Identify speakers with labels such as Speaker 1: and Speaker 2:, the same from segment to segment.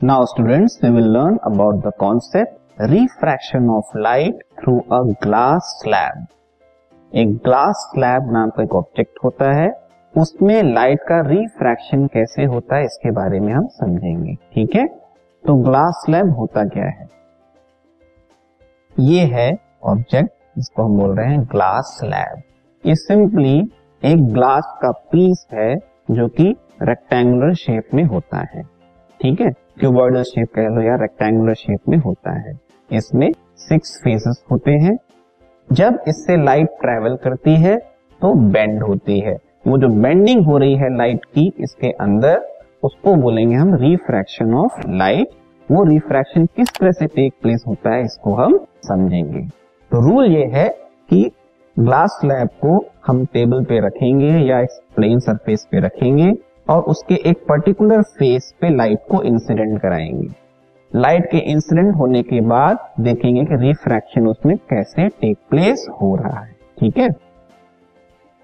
Speaker 1: Now students we will learn about the concept refraction of light through a glass slab एक glass slab नाम का एक object होता है। उसमें लाइट का रिफ्रैक्शन कैसे होता है, इसके बारे में हम समझेंगे। ठीक है? तो ग्लास स्लैब होता क्या है? ये है ऑब्जेक्ट जिसको हम बोल रहे हैं ग्लास स्लैब ये सिंपली एक ग्लास का पीस है जो कि रेक्टेंगुलर शेप में होता है। ठीक है? क्यूबॉइडल शेप कह लो या रेक्टेंगुलर शेप में होता है। इसमें सिक्स फेसेस होते हैं। जब इससे लाइट ट्रेवल करती है तो बेंड होती है। वो जो बेंडिंग हो रही है लाइट की, इसके अंदर उसको बोलेंगे हम रिफ्रैक्शन ऑफ़ लाइट वो रिफ्रैक्शन किस तरह से टेक प्लेस होता है, इसको हम समझेंगे। तो रूल ये है कि ग्लास स्लैब को हम टेबल पे रखेंगे या इस प्लेन सरफेस पे रखेंगे। और उसके एक पर्टिकुलर फेस पे लाइट को इंसिडेंट कराएँगे। लाइट के इंसिडेंट होने के बाद देखेंगे कि रिफ्रैक्शन उसमें कैसे टेक प्लेस हो रहा है। ठीक है?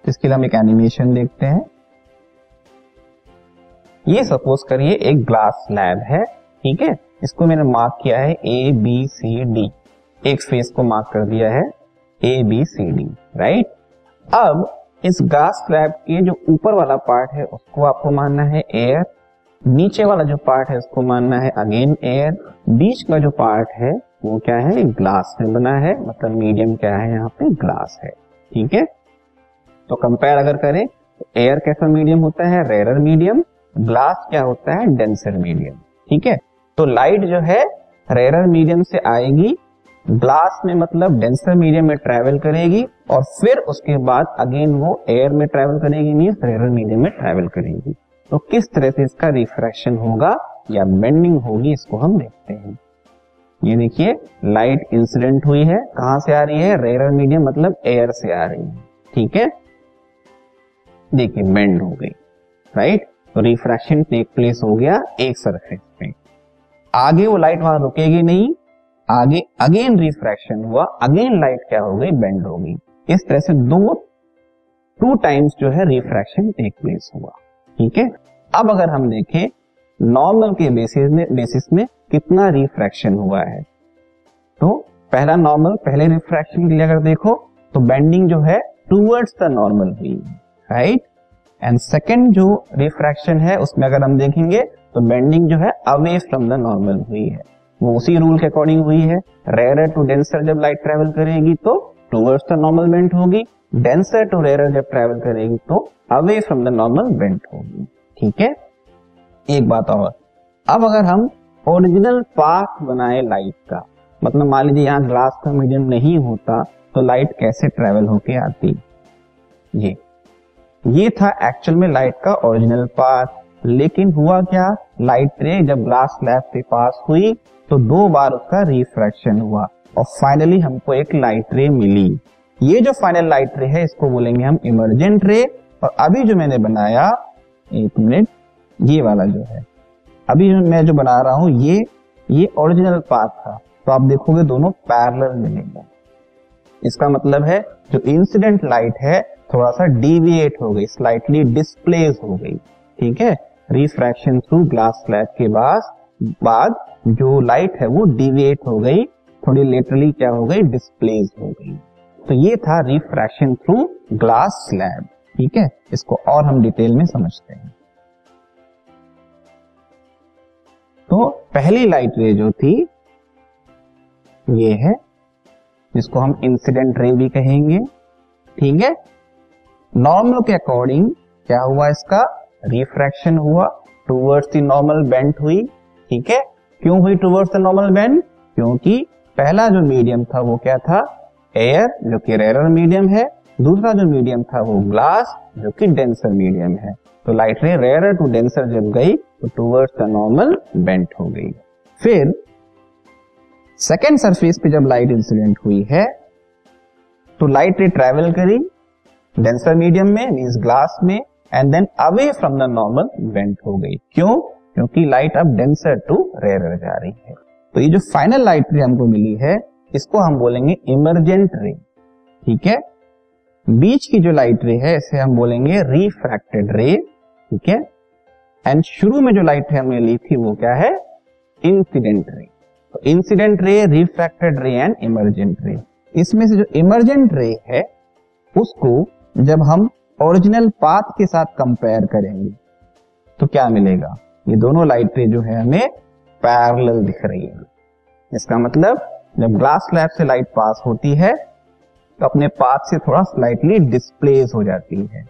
Speaker 1: इसके लिए हम एक एनिमेशन देखते हैं। ये सपोज़ करिए एक ग्लास स्लैब है। ठीक है? इसको मैंने मार्क किया है ए बी सी डी एक फेस को मार्क कर दिया है A B C D right अब इस ग्लास स्लैब के जो ऊपर वाला पार्ट है, उसको आपको मानना है एयर नीचे वाला जो पार्ट है, उसको मानना है अगेन एयर बीच का जो पार्ट है, वो क्या है? ग्लास में बना है. मतलब मीडियम क्या है? यहाँ पे ग्लास है. ठीक है? तो कंपेयर अगर करें तो एयर कैसा मीडियम होता है? रेरर मीडियम ग्लास क्या होता है? डेंसर मीडियम ठीक है? तो लाइट जो है रेरर मीडियम से आएगी. ग्लास में मतलब डेंसर मीडियम में ट्रेवल करेगी और फिर उसके बाद अगेन वो एयर में ट्रेवल करेगी मीन रेरर मीडियम में ट्रेवल करेगी। तो किस तरह से इसका रिफ्रैक्शन होगा या बेंडिंग होगी, इसको हम देखते हैं। ये देखिए लाइट इंसिडेंट हुई है। कहाँ से आ रही है? रेरर मीडियम मतलब एयर से आ रही है। ठीक है? देखिए बेंड हो गई। राइट तो रिफ्रैक्शन टेक प्लेस हो गया एक सरफेस पे। आगे वो लाइट वहाँ रुकेगी नहीं। आगे अगेन रिफ्रैक्शन हुआ अगेन लाइट क्या हो गई? बेंड हो गई। इस तरह से दो टू टाइम्स जो है रिफ्रैक्शन टेक प्लेस हुआ। ठीक है? अब अगर हम देखें नॉर्मल के बेसिस में बेसिस में कितना रिफ्रैक्शन हुआ है। तो पहला नॉर्मल पहले रिफ्रैक्शन के लिए अगर देखो तो बेंडिंग जो है टूवर्ड्स द नॉर्मल हुई राइट एंड सेकेंड जो रिफ्रैक्शन है, उसमें अगर हम देखेंगे तो बेंडिंग जो है अवे फ्रॉम द नॉर्मल हुई है। वो उसी रूल के अकॉर्डिंग हुई है। रेयर टू डेंसर जब लाइट ट्रेवल करेगी तो टूवर्ड्स द नॉर्मल बेंट होगी। डेंसर टू रेयर जब ट्रेवल करेगी तो away from the normal bent होगी। ठीक है? एक बात और। अब अगर हम ओरिजिनल पाथ बनाए लाइट का मतलब मान लीजिए यहाँ ग्लास का मीडियम नहीं होता तो लाइट कैसे ट्रेवल होके आती? ये। ये था एक्चुअल में लाइट का ओरिजिनल पाथ लेकिन हुआ क्या? लाइट रे जब ग्लास स्लैब पे पास हुई तो दो बार उसका रिफ्रैक्शन हुआ। और फाइनली हमको एक लाइट रे मिली। ये जो फाइनल लाइट रे है, इसको बोलेंगे हम इमरजेंट रे और अभी जो मैंने बनाया, एक मिनट ये वाला जो है। अभी मैं जो बना रहा हूँ, ये ये ओरिजिनल पाथ था। तो आप देखोगे दोनों पैरेलल मिलेंगे। इसका मतलब है, जो इंसिडेंट लाइट है, थोड़ा सा डिविएट हो गई स्लाइटली डिस्प्लेस हो गई। ठीक है? रिफ्रैक्शन थ्रू ग्लास स्लैब के बाद बाद जो लाइट है वो डिविएट हो गई, थोड़ी लेटरली क्या हो गई डिस्प्लेस हो गई। तो ये था रिफ्रैक्शन थ्रू ग्लास स्लैब ठीक है? इसको और हम डिटेल में समझते हैं। तो पहली लाइट रे जो थी, ये है, जिसको हम इंसिडेंट रे भी कहेंगे। ठीक है? नॉर्मल के अकॉर्डिंग क्या हुआ इसका? रिफ्रैक्शन हुआ टूवर्ड्स द नॉर्मल बेंट हुई, ठीक है? क्यों हुई टूवर्ड्स द नॉर्मल बेंड क्योंकि पहला जो मीडियम था वो क्या था? एयर जो कि रेरर मीडियम है। दूसरा जो मीडियम था वो ग्लास जो कि डेंसर मीडियम है। तो लाइट रे रेयर टू डेंसर जब गई तो टूवर्ड्स द नॉर्मल बेंट हो गई। फिर सेकेंड सरफेस पे जब लाइट इंसिडेंट हुई है तो लाइट रे ट्रेवल करी डेंसर मीडियम में मीन्स ग्लास में। And then away from the normal bent हो गई. क्यों? क्योंकि लाइट अब डेंसर टू रेयर जा रही है. तो ये जो फाइनल लाइट रे हमको मिली है, इसको हम बोलेंगे इमरजेंट रे ठीक है? बीच की जो लाइट रे है, इसे हम बोलेंगे रिफ्रैक्टेड रे ठीक है? एंड शुरू में जो लाइट रे हमने ली थी, वो क्या है? इंसिडेंट रे तो incident ray refracted ray and emergent ray इसमें से जो इमरजेंट रे है, उसको जब हम ओरिजिनल पाथ के साथ कंपेयर करेंगे तो क्या मिलेगा? ये दोनों लाइट जो है हमें पैरेलल दिख रही है। इसका मतलब जब ग्लास स्लैब से लाइट पास होती है तो अपने पाथ से थोड़ा स्लाइटली डिस्प्लेस हो जाती है।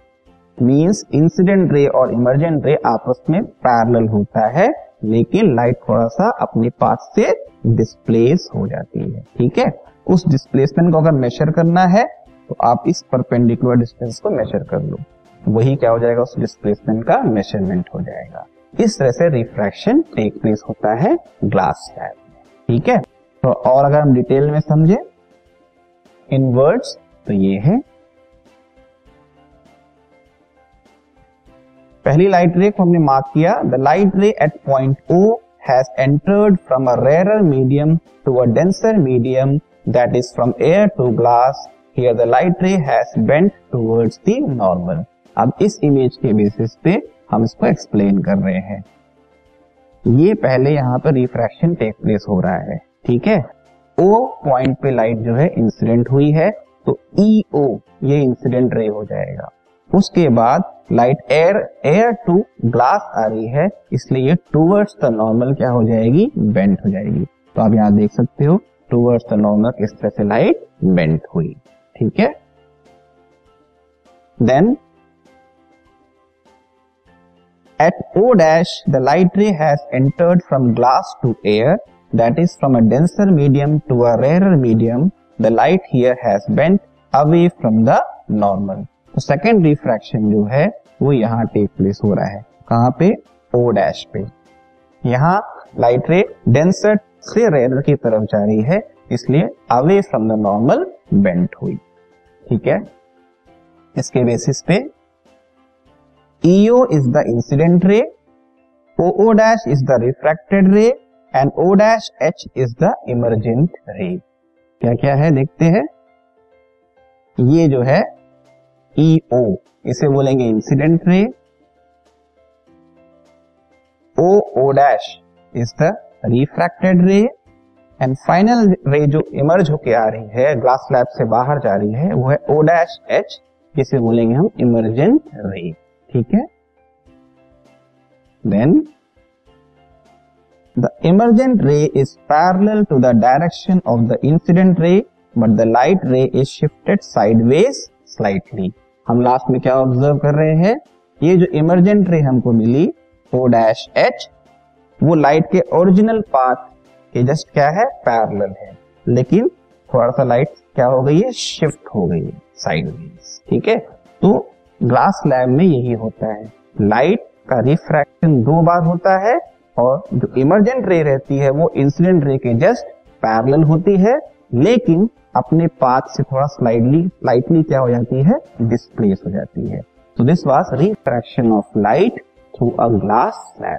Speaker 1: मींस इंसिडेंट रे और इमरजेंट रे आपस में पैरेलल होता है, लेकिन लाइट थोड़ा सा अपने पाथ से डिस्प्लेस हो जाती है। ठीक है? उस डिस्प्लेसमेंट को अगर मेजर करना है तो आप इस परपेंडिकुलर डिस्टेंस को मेजर कर लो। वही क्या हो जाएगा? उस डिस्प्लेसमेंट का मेज़रमेंट हो जाएगा। इस तरह से रिफ्रैक्शन टेक प्लेस होता है ग्लास स्लैब ठीक है? तो और अगर हम डिटेल में समझे इन वर्ड्स तो ये है। पहली लाइट रे को हमने मार्क किया। The light ray at point O has entered from a rarer medium to a denser medium that is from air to glass here the light ray has bent towards the normal अब इस image के basis पे हम इसको explain कर रहे हैं। ये पहले यहाँ पर रिफ्रैक्शन टेक प्लेस हो रहा है, ठीक है? ओ पॉइंट पे लाइट जो है इंसिडेंट हुई है तो ई e ओ ये इंसिडेंट रे हो जाएगा। उसके बाद light air air to glass आ रही है, इसलिए ये टूवर्ड्स द नॉर्मल क्या हो जाएगी? बेंट हो जाएगी। तो आप यहाँ देख सकते हो टूवर्ड्स द नॉर्मल इस तरह से लाइट बेंट हुई। ठीक है? Then at O dash the light ray has entered from glass to air that is from a denser medium to a rarer medium the light here has bent away from the normal तो second refraction जो है, वो यहाँ take place हो रहा है। कहाँ पे? ओ डैश पे। यहाँ लाइट रे डेंसर से रेयर की तरफ़ जा रही है, इसलिए away from the normal bent हुई। ठीक है? इसके बेसिस पे EO is the incident ray O O dash is the refracted ray and O dash H is the emergent ray क्या क्या है? देखते हैं। ये जो है ईओ इसे बोलेंगे incident ray O O dash is the refracted ray and final ray जो इमर्ज होके आ रही है ग्लास स्लैब से बाहर जा रही है, वो है ओ डैश एच जिसे बोलेंगे हम इमरजेंट रे ठीक है? Then the emergent ray is parallel to the direction of the incident ray but the light ray is shifted sideways slightly हम लास्ट में क्या ऑब्ज़र्व कर रहे हैं? ये जो इमरजेंट रे हमको मिली ओ डैश एच वो लाइट के ओरिजिनल पाथ के जस्ट क्या है? पैरेलल है। लेकिन थोड़ा सा लाइट क्या हो गई है? शिफ्ट हो गई है साइडवेज ठीक है? तो ग्लास लैब में यही होता है। लाइट का रिफ्रैक्शन दो बार होता है और जो इमरजेंट रे रहती है, वो इंसिडेंट रे के जस्ट पैरेलल होती है। लेकिन अपने पाथ से थोड़ा स्लाइडली स्लाइटली क्या हो जाती है? डिस्प्लेस हो जाती है। तो this was refraction of light through a glass slab